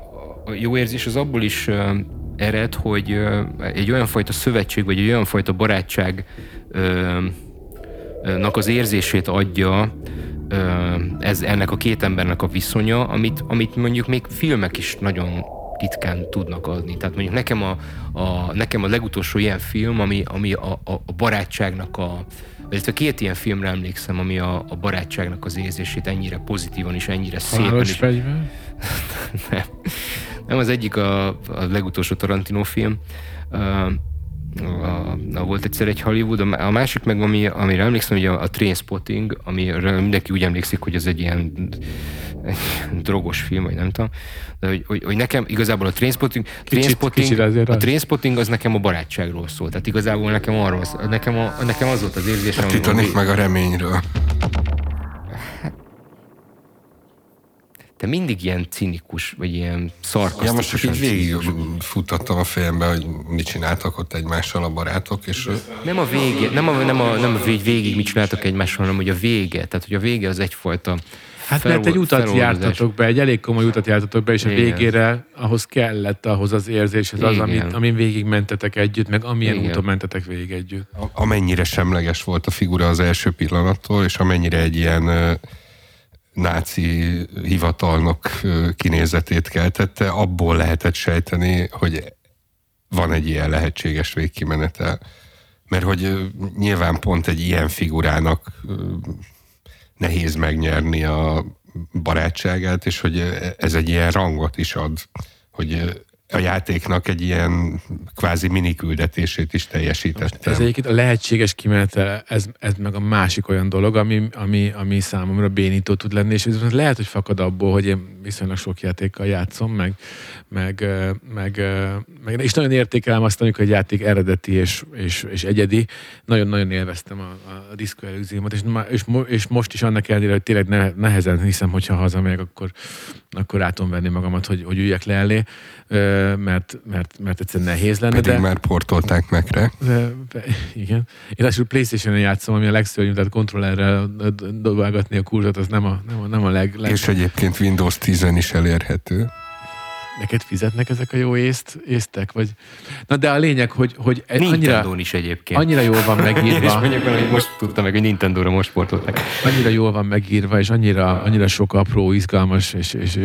B: a jó érzés az abból is ered, hogy egy olyan fajta szövetség, vagy egy olyan fajta barátság nak az érzését adja ez ennek a két embernek a viszonya, amit, amit mondjuk még filmek is nagyon ritkán tudnak adni. Tehát mondjuk nekem a, a, nekem a legutolsó ilyen film, ami, ami a, a, a barátságnak a, illetve két ilyen filmre emlékszem, ami a, a barátságnak az érzését ennyire pozitívan és ennyire szépen is.
D: fegyver?
B: nem. Nem, az egyik a, a legutolsó Tarantino film, a, a, volt egyszer egy Hollywood, a, a másik meg, ami, amire emlékszem, hogy a, a Trainspotting, amire mindenki úgy emlékszik, hogy ez egy ilyen, egy drogos film, vagy nem tudom, de hogy, hogy, hogy nekem igazából a Trainspotting, trainspotting
D: kicsit azért
B: a. Trainspotting az nekem a barátságról szól. Tehát igazából nekem arról, nekem, a, nekem az volt az érzésem,
C: A Titanic meg a reményről.
B: Te mindig ilyen cinikus, vagy ilyen szarkasztikus.
C: Ja, most csak így végig futtattam a fejembe, hogy mit csináltak ott egymással a barátok, és
B: Nem a vége, nem a, nem a, nem a vég, végig mit csináltak egymással, hanem hogy a vége. Tehát, hogy a vége az egyfajta
D: Hát mert egy utat jártatok be, egy elég komoly utat jártatok be, és a
B: Igen.
D: végére ahhoz kellett ahhoz az érzéshez, az,
B: Igen.
D: amit, amin végig mentetek együtt, meg amilyen
B: Igen.
D: úton mentetek végig együtt.
C: amennyire semleges volt a figura az első pillanattól, és amennyire egy ilyen náci hivatalnok kinézetét keltette, abból lehetett sejteni, hogy van egy ilyen lehetséges végkimenetel. Mert hogy nyilván pont egy ilyen figurának nehéz megnyerni a barátságát, és hogy ez egy ilyen rangot is ad, hogy a játéknak egy ilyen kvázi miniküldetését is teljesítette.
D: Ez egyébként a lehetséges kimenetele, ez, ez meg a másik olyan dolog, ami, ami, ami számomra bénító tud lenni, és ez lehet, hogy fakad abból, hogy én viszonylag sok játékkal játszom, meg, meg, meg, meg és nagyon értékelem azt, amikor egy játék eredeti és, és, és egyedi. Nagyon-nagyon élveztem a, a Disco Elysiumot, és, és, és, most is annak ellenére, hogy tényleg ne, nehezen hiszem, hogyha hazamegyek, akkor, akkor rá tudom venni magamat, hogy, hogy üljek le elé, mert, mert, mert egyszerűen nehéz lenne.
C: Pedig
D: de...
C: már portolták megre.
D: De, de, igen. Én azt Playstation-on játszom, ami a legszörnyűbb, tehát kontrollerrel dobálgatni a kurzot, az nem a, nem a, nem a leg, leg...
C: És egyébként Windows 10 is elérhető.
D: Neked fizetnek ezek a jó észt, észtek? Vagy... Na de a lényeg, hogy, hogy annyira,
B: Nintendo-n is egyébként.
D: annyira jól van
B: és
D: megírva,
B: mondjuk, hogy most tudtam meg, hogy Nintendo-ra most sportolták.
D: annyira jól van megírva, és annyira, annyira sok apró, izgalmas és, és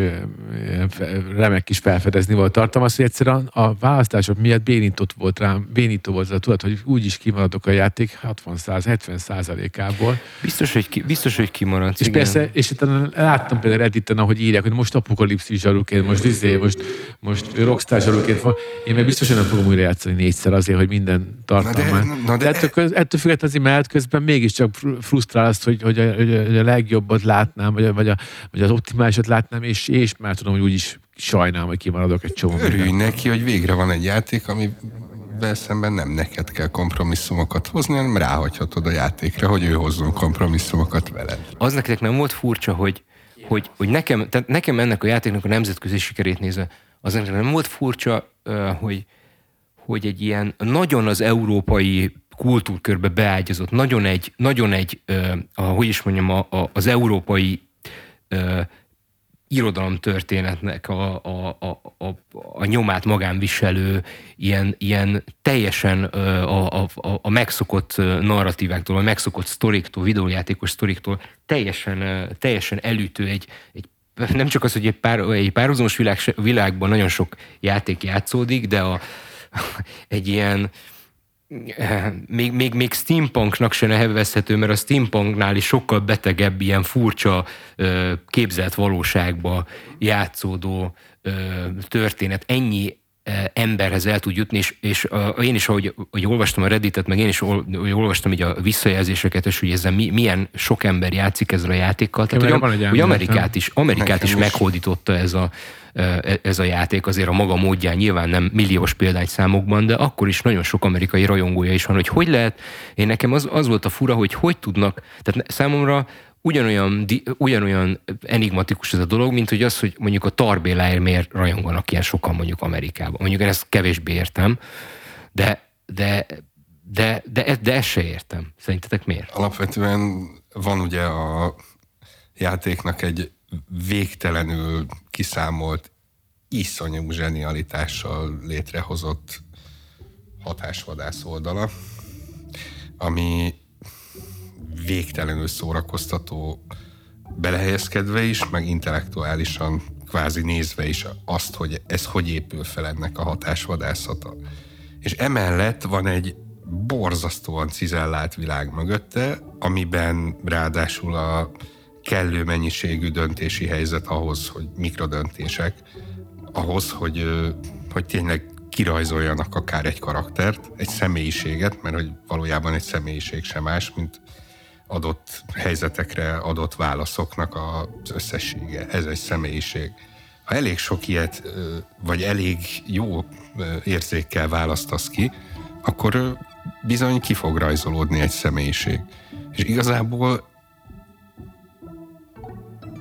D: remek kis felfedezni volt tartalmaz, hogy egyszerűen a választások miatt bénított volt rám, bénító volt az a tudat, hogy úgyis kimaradok a játék 60-70 százalékából.
B: Biztos, hogy, ki, biztos, hogy kimaradsz.
D: És
B: igen.
D: persze, és utána láttam például Redditen, ahogy írják, hogy most apokalipszis zsaruként, most izé, most, most rockstar zsaruként van. Én meg biztosan nem fogom újra játszani négyszer azért, hogy minden tartalmát.
C: Na de- na de-
D: de ettől, köz, ettől függetlenül azért mellett közben mégiscsak fr- frusztrál azt, hogy, hogy, a, hogy, a, legjobbat látnám, vagy, a, vagy, a, vagy az optimálisat látnám, és, és már tudom, hogy úgyis sajnálom, hogy kimaradok egy csomó.
C: Örülj
D: mindent.
C: neki, hogy végre van egy játék, ami szemben nem neked kell kompromisszumokat hozni, hanem ráhagyhatod a játékra, hogy ő hozzon kompromisszumokat veled.
B: az nektek nem volt furcsa, hogy, hogy, hogy nekem, tehát nekem ennek a játéknak a nemzetközi sikerét nézve, az nem volt furcsa, hogy, hogy egy ilyen nagyon az európai kultúrkörbe beágyazott, nagyon egy, nagyon egy a, hogy is mondjam, a, a, az európai irodalomtörténetnek a, a, a, a, a nyomát magán viselő, ilyen, ilyen teljesen a, a, a, megszokott narratíváktól, a megszokott sztoriktól, videójátékos sztoriktól teljesen, teljesen elütő egy, egy nem csak az, hogy egy, pár, egy párhuzamos világ, világban nagyon sok játék játszódik, de a, egy ilyen még, még, még steampunknak se nevezhető, mert a steampunknál is sokkal betegebb, ilyen furcsa képzelt valóságba játszódó történet. Ennyi emberhez el tud jutni, és, és a, én is, ahogy, ahogy olvastam a Redditet, meg én is ol, olvastam így a visszajelzéseket, és hogy ezzel mi, milyen sok ember játszik ezzel a játékkal. Tehát, hogy, hogy. Amerikát is, Amerikát is. meghódította ez a, ez a játék azért a maga módján nyilván nem milliós példányszámokban, de akkor is nagyon sok amerikai rajongója is van, hogy hogy lehet, én nekem az, az volt a fura, hogy hogy tudnak, tehát számomra ugyanolyan, ugyanolyan enigmatikus ez a dolog, mint hogy az, hogy mondjuk a Tarbéláért miért rajonganak ilyen sokan mondjuk Amerikában. Mondjuk én ezt kevésbé értem, de, de, de, de, de ezt se értem. Szerintetek miért?
C: Alapvetően van ugye a játéknak egy végtelenül kiszámolt, iszonyú zsenialitással létrehozott hatásvadász oldala, ami végtelenül szórakoztató belehelyezkedve is, meg intellektuálisan kvázi nézve is azt, hogy ez hogy épül fel ennek a hatásvadászata. És emellett van egy borzasztóan cizellált világ mögötte, amiben ráadásul a kellő mennyiségű döntési helyzet ahhoz, hogy mikrodöntések, ahhoz, hogy, hogy tényleg kirajzoljanak akár egy karaktert, egy személyiséget, mert hogy valójában egy személyiség sem más, mint adott helyzetekre adott válaszoknak az összessége. Ez egy személyiség. Ha elég sok ilyet, vagy elég jó érzékkel választasz ki, akkor bizony ki fog rajzolódni egy személyiség. És igazából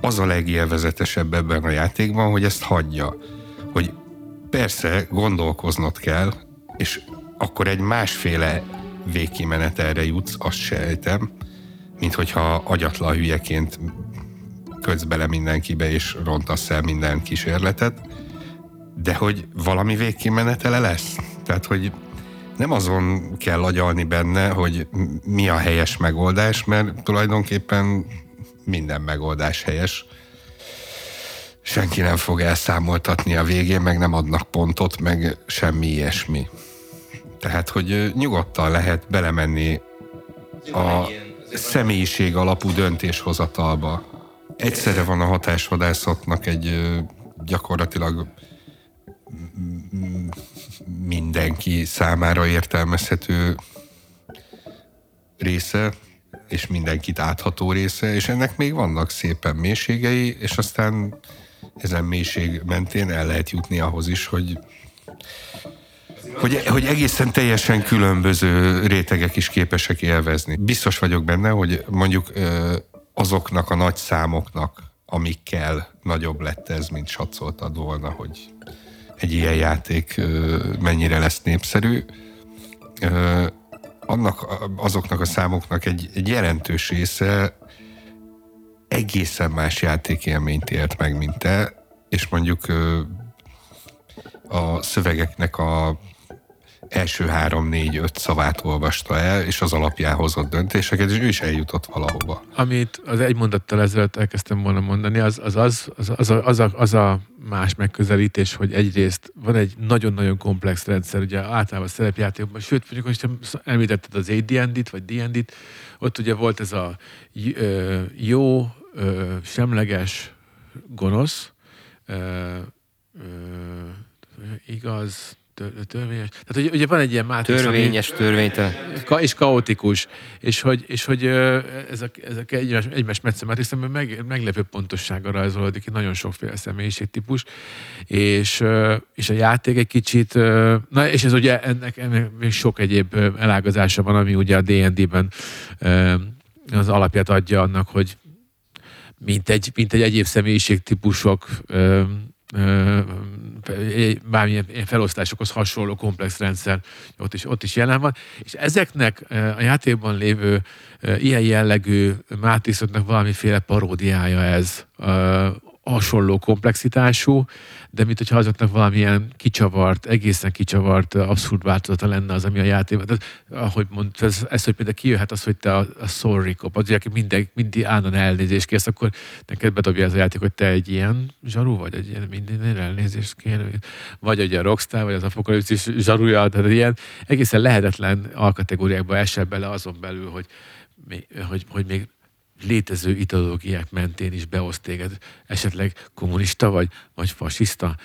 C: az a legélvezetesebb ebben a játékban, hogy ezt hagyja. Persze gondolkoznod kell, és akkor egy másféle végkimenetelre jutsz, azt sejtem, mint hogyha agyatlan hülyeként kötsz bele mindenkibe, és rontasz el minden kísérletet, de hogy valami végkimenetele lesz. Tehát, hogy nem azon kell agyalni benne, hogy mi a helyes megoldás, mert tulajdonképpen minden megoldás helyes. Senki nem fog elszámoltatni a végén, meg nem adnak pontot, meg semmi ilyesmi. Tehát, hogy nyugodtan lehet belemenni a személyiség alapú döntéshozatalba. Egyszerre van a hatásvadászatnak egy gyakorlatilag mindenki számára értelmezhető része, és mindenkit átható része, és ennek még vannak szépen mélységei, és aztán ezen mélység mentén el lehet jutni ahhoz is, hogy hogy, hogy egészen teljesen különböző rétegek is képesek élvezni. Biztos vagyok benne, hogy mondjuk azoknak a nagy számoknak, amikkel nagyobb lett ez, mint satszoltad volna, hogy egy ilyen játék mennyire lesz népszerű, annak, azoknak a számoknak egy, egy jelentős része egészen más játékélményt élt meg, mint te, és mondjuk a szövegeknek a első három, négy, öt szavát olvasta el, és az alapján hozott döntéseket, és ő is eljutott valahova.
D: Amit az egy mondattal ezelőtt elkezdtem volna mondani, az az, az, az, az, a, az, a, az a más megközelítés, hogy egyrészt van egy nagyon-nagyon komplex rendszer, ugye általában szerepjátékokban, sőt, mondjuk, hogy említetted az AD&D-t, vagy D&D-t, ott ugye volt ez a jó, semleges, gonosz, igaz, törvényes. Tehát ugye, ugye van egy ilyen mátrix,
B: Törvényes, ami, törvénytelen.
D: Ka, és kaotikus. És hogy, és hogy ezek, ezek egymás, egymás mátrix, meg, meglepő pontossággal rajzolódik ki nagyon sokféle személyiségtípus. És, és a játék egy kicsit, na és ez ugye ennek, ennek még sok egyéb elágazása van, ami ugye a D&D-ben az alapját adja annak, hogy mint egy, mint egy egyéb személyiségtípusok bármilyen felosztásokhoz hasonló komplex rendszer ott is, ott is jelen van, és ezeknek a játékban lévő ilyen jellegű mátrixoknak valamiféle paródiája ez hasonló komplexitású, de mint hogyha azoknak valamilyen kicsavart, egészen kicsavart, abszurd változata lenne az, ami a játékban. Tehát, ahogy mondta, ez, ez, hogy például kijöhet az, hogy te a, a sorry cop, az, aki mindig, mindig állandóan elnézést kérsz, akkor neked bedobja ez a játék, hogy te egy ilyen zsaru vagy, egy ilyen minden elnézést kér, vagy egy a Rockstar, vagy az apokalipszis zsarúja, tehát ilyen egészen lehetetlen alkategóriákba esel bele azon belül, hogy, hogy, hogy még létező ideológiák mentén is beoszt téged, esetleg kommunista vagy, vagy fasiszta.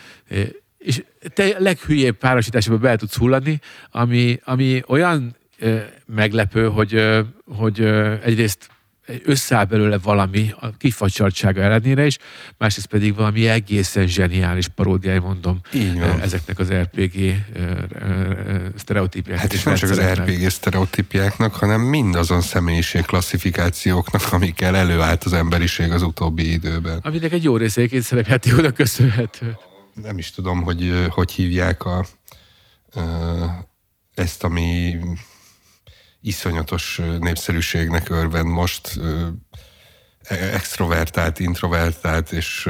D: És te leghülyébb párosításba be tudsz hullani, ami, ami olyan meglepő, hogy, hogy egyrészt összeáll belőle valami a kifacsartsága ellenére is, másrészt pedig valami egészen zseniális paródiája, mondom,
C: van.
D: ezeknek az RPG sztereotípiáknak.
C: Hát és nem csak az RPG sztereotípiáknak, hanem mindazon személyiség klasszifikációknak, amikkel előállt az emberiség az utóbbi időben.
D: Aminek egy jó része egyébként szerepjátékónak köszönhető.
C: Nem is tudom, hogy hogy hívják a, ezt, ami iszonyatos népszerűségnek örvend most, e- extrovertált, introvertált, és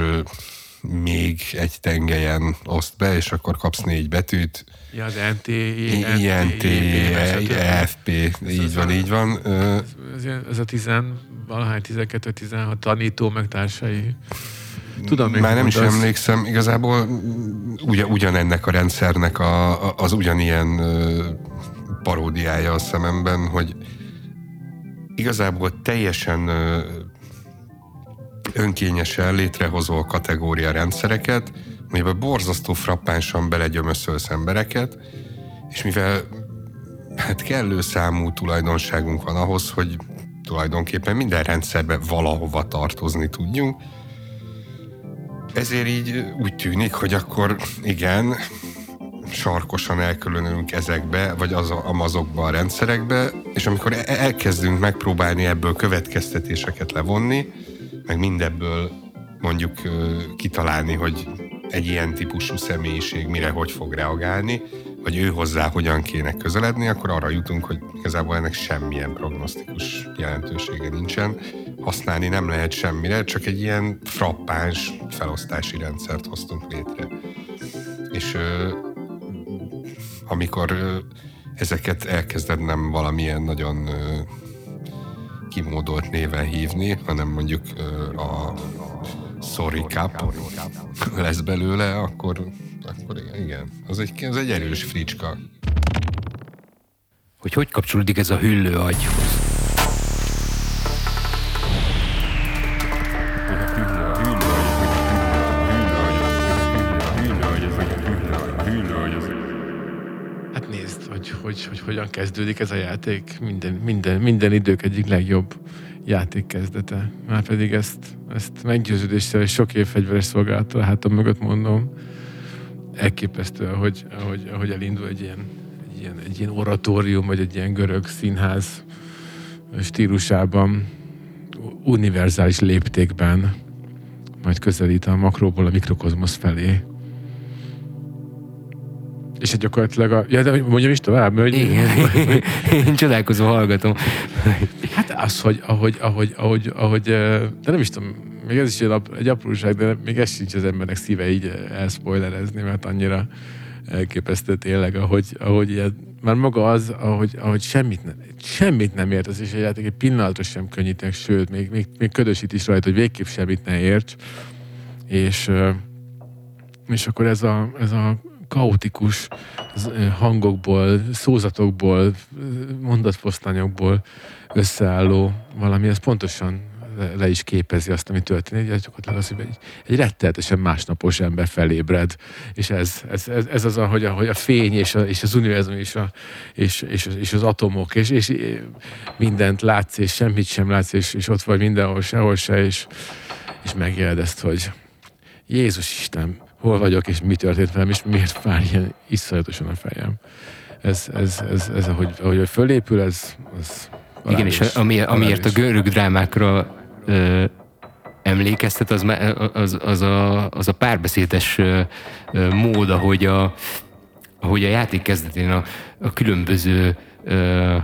C: még egy tengelyen oszt be, és akkor kapsz négy betűt.
D: Ja, az NT,
C: INT, EFP, így van, így van.
D: Ez, a tizen, valahány 12-16 tanító meg társai. Tudom,
C: Már nem is emlékszem, igazából ugyan, ugyanennek a rendszernek a, a- az ugyanilyen paródiája a szememben, hogy igazából teljesen önkényesen létrehozol kategória rendszereket, amiben borzasztó frappánsan belegyömöszölsz embereket, és mivel hát kellő számú tulajdonságunk van ahhoz, hogy tulajdonképpen minden rendszerbe valahova tartozni tudjunk, ezért így úgy tűnik, hogy akkor igen, sarkosan elkülönülünk ezekbe, vagy az, azokba a rendszerekbe, és amikor e- elkezdünk megpróbálni ebből következtetéseket levonni, meg mindebből mondjuk kitalálni, hogy egy ilyen típusú személyiség mire hogy fog reagálni, vagy ő hozzá hogyan kéne közeledni, akkor arra jutunk, hogy igazából ennek semmilyen prognosztikus jelentősége nincsen. Használni nem lehet semmire, csak egy ilyen frappáns felosztási rendszert hoztunk létre. És amikor ezeket elkezded nem valamilyen nagyon kimódolt néven hívni, hanem mondjuk a Sorry Cup lesz belőle, akkor, akkor igen. Az egy, az egy erős fricska.
B: Hogy hogy kapcsolódik ez a hüllő agyhoz?
D: Hogy, hogy, hogy hogyan kezdődik ez a játék. Minden, minden, minden idők egyik legjobb játék kezdete. Már pedig ezt, ezt meggyőződéssel és sok év fegyveres szolgálattal hátam mögött mondom. Elképesztő, ahogy, ahogy, ahogy elindul egy ilyen, egy, ilyen, egy ilyen oratórium, vagy egy ilyen görög színház stílusában, univerzális léptékben, majd közelít a makróból a mikrokozmosz felé. És hát gyakorlatilag a... Ja, de mondjam is tovább, mert...
B: Igen. Én csodálkozó hallgatom.
D: Hát az, hogy ahogy, ahogy, ahogy, ahogy, de nem is tudom, még ez is egy, ap- egy apróság, de még ez sincs az embernek szíve így elspoilerezni, mert annyira elképesztő tényleg, ahogy, ahogy ilyen, már maga az, ahogy, ahogy semmit, nem, semmit nem ért, az is egy játék, egy pillanatra sem könnyítenek, sőt, még, még, még ködösít is rajta, hogy végképp semmit ne érts, és, és akkor ez a, ez a kaotikus eh, hangokból, szózatokból, eh, mondatfosztányokból összeálló valami, ez pontosan le, is képezi azt, ami történik. Gyakorlatilag az, hogy egy, egy rettenetesen másnapos ember felébred, és ez, ez, ez, ez az, ahogy a, hogy a fény és, a, és az univerzum és, a, és, és, és, az atomok, és, és mindent látsz, és semmit sem látsz, és, és ott vagy mindenhol, sehol se, és, és megéled ezt, hogy Jézus Isten, hol vagyok, és mi történt velem, és miért fáj ilyen iszonyatosan a fejem. Ez, ez, ez, ez ahogy, ahogy fölépül, ez, ez
B: Igen, és ami, amiért a görög drámákra ö, emlékeztet, az, az, az, a, az a párbeszédes ö, ö, mód, ahogy a, ahogy a játék kezdetén a, a különböző ö,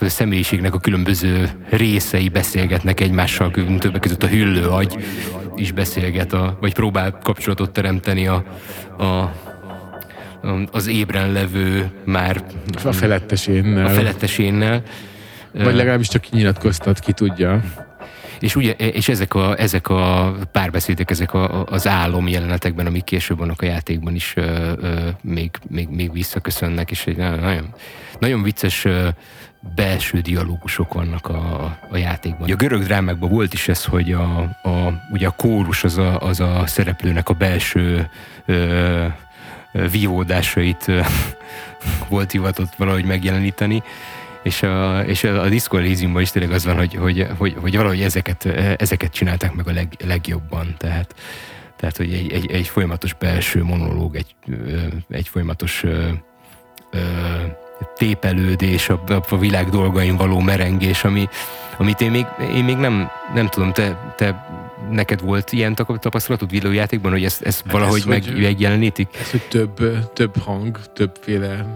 B: a személyiségnek a különböző részei beszélgetnek egymással, többek között a hüllő agy is beszélget, a, vagy próbál kapcsolatot teremteni a, a, az ébren levő már
D: A felettesénnel.
B: a felettesénnel.
D: Vagy legalábbis csak kinyilatkoztat, ki tudja.
B: És, ugye, és ezek, a, ezek a párbeszédek, ezek a, az álom jelenetekben, amik később vannak a játékban is ö, ö, még, még, még visszaköszönnek, és egy nagyon, nagyon, vicces ö, belső dialógusok vannak a, a játékban. A görög drámákban volt is ez, hogy a, a, ugye a kórus az a, az a szereplőnek a belső ö, vívódásait ö, volt hivatott valahogy megjeleníteni, és a, és a Disco Elysiumban is tényleg az van, hogy, hogy, hogy, hogy valahogy ezeket, ezeket csinálták meg a leg, legjobban. Tehát, tehát hogy egy, egy, egy folyamatos belső monológ, egy, egy folyamatos ö, ö, tépelődés, a, a világ dolgain való merengés, ami, amit én még, én még nem, nem tudom, te, te neked volt ilyen tapasztalatod videójátékban, hogy ezt, ezt valahogy ez, meg, hogy, megjelenítik?
D: Ez, hogy több, több hang, többféle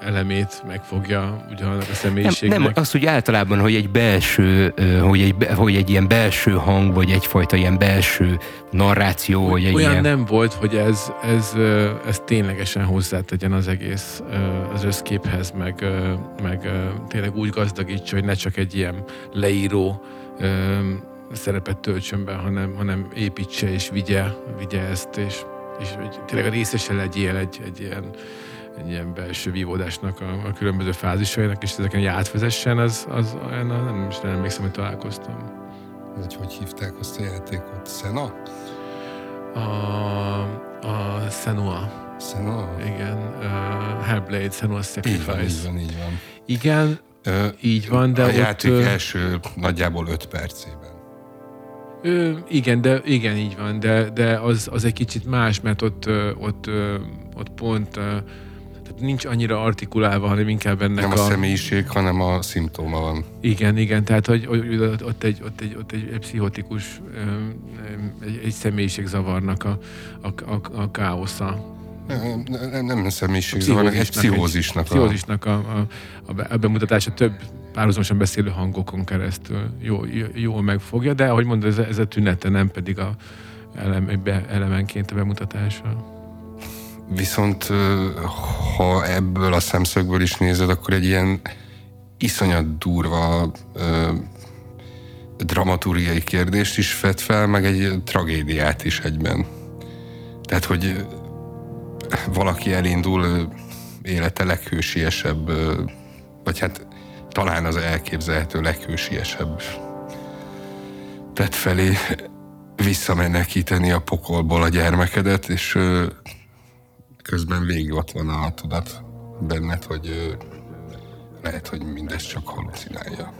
D: elemét megfogja ugyanannak a személyiségnek.
B: Nem, nem, az, hogy általában, hogy egy belső, hogy egy, hogy egy ilyen belső hang, vagy egyfajta ilyen belső narráció, vagy egy
D: Olyan
B: ilyen...
D: nem volt, hogy ez, ez, ez ténylegesen hozzátegyen az egész az összképhez, meg, meg tényleg úgy gazdagítsa, hogy ne csak egy ilyen leíró szerepet töltsön be, hanem, hanem építse és vigye, vigye ezt, és, és hogy tényleg részese legyél egy, egy ilyen egy ilyen belső vívódásnak a, a különböző fázisainak, és ezeken átvezessen, az, az olyan, nem is nem emlékszem, hogy találkoztam.
C: Hogy hogy hívták azt a játékot? Sena?
D: A, a Senua.
C: Senua?
D: Igen. Uh, Hellblade, Senua Sacrifice.
C: Így van, így van, így van.
D: Igen, Ö, így van, de
C: A
D: ott,
C: játék első nagyjából öt percében.
D: Ö, igen, de igen, így van, de, de az, az egy kicsit más, mert ott, ott, ott pont nincs annyira artikulálva, hanem inkább ennek
C: Nem a, a személyiség, hanem a szimptóma van.
D: Igen, igen, tehát hogy, hogy ott, egy, ott, egy, ott egy, egy pszichotikus, egy, egy személyiségzavarnak a, a, a, a káosza.
C: Nem, nem, nem személyiségzavarnak, egy pszichózisnak. Egy,
D: pszichózisnak a, a, a, a bemutatása több párhuzamosan beszélő hangokon keresztül jó, jól megfogja, de ahogy mondod, ez, ez a tünete, nem pedig a elem, elemenként a bemutatása.
C: Viszont ha ebből a szemszögből is nézed, akkor egy ilyen iszonyat durva ö, dramaturgiai kérdést is fed fel, meg egy tragédiát is egyben. Tehát, hogy valaki elindul élete leghősiesebb, vagy hát talán az elképzelhető leghősiesebb tett felé visszamenekíteni a pokolból a gyermekedet, és közben végig ott van a tudat benned, hogy lehet, hogy mindezt csak halucinálja.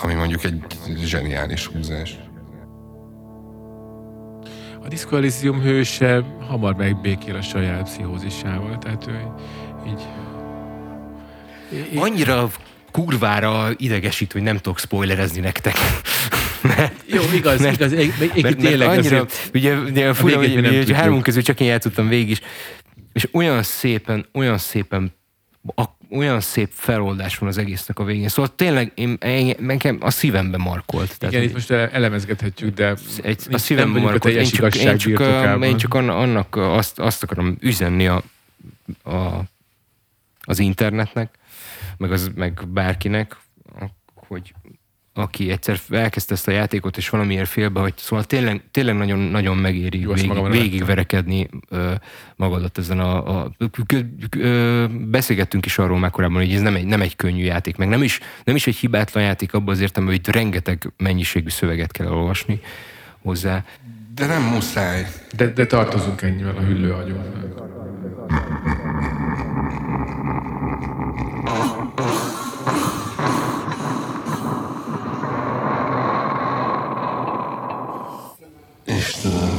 C: Ami mondjuk egy zseniális húzás.
D: A Disco hőse hamar megbékél a saját pszichózisával, tehát ő így...
B: Annyira kurvára idegesít, hogy nem tudok spoilerezni nektek.
D: mert, Jó, igaz, mert, igaz. Egy, egy, mert, tényleg mert
B: annyira, azért, ugye, ugye fura, hogy, hogy, hogy hármunk közül csak én játszottam végig is, és olyan szépen, olyan szépen a, olyan szép feloldás van az egésznek a végén. Szóval tényleg én, én, nekem a szívembe markolt.
D: Tehát, Igen, itt most elemezgethetjük, de
B: egy, a szívembe markolt. Én csak, én csak, én csak annak azt, azt akarom üzenni a, a, az internetnek, meg, az, meg bárkinek, hogy aki egyszer elkezdte ezt a játékot, és valamiért félbe, hogy szóval tényleg, tényleg nagyon, nagyon megéri Jó, végig, végigverekedni ö, magadat ezen a, a ö, beszélgettünk is arról már korábban, hogy ez nem egy, nem egy könnyű játék, meg nem is, nem is egy hibátlan játék abban az értelemben, hogy rengeteg mennyiségű szöveget kell olvasni hozzá.
C: De nem muszáj.
D: De, de tartozunk ennyivel a hüllőagyóval. uh,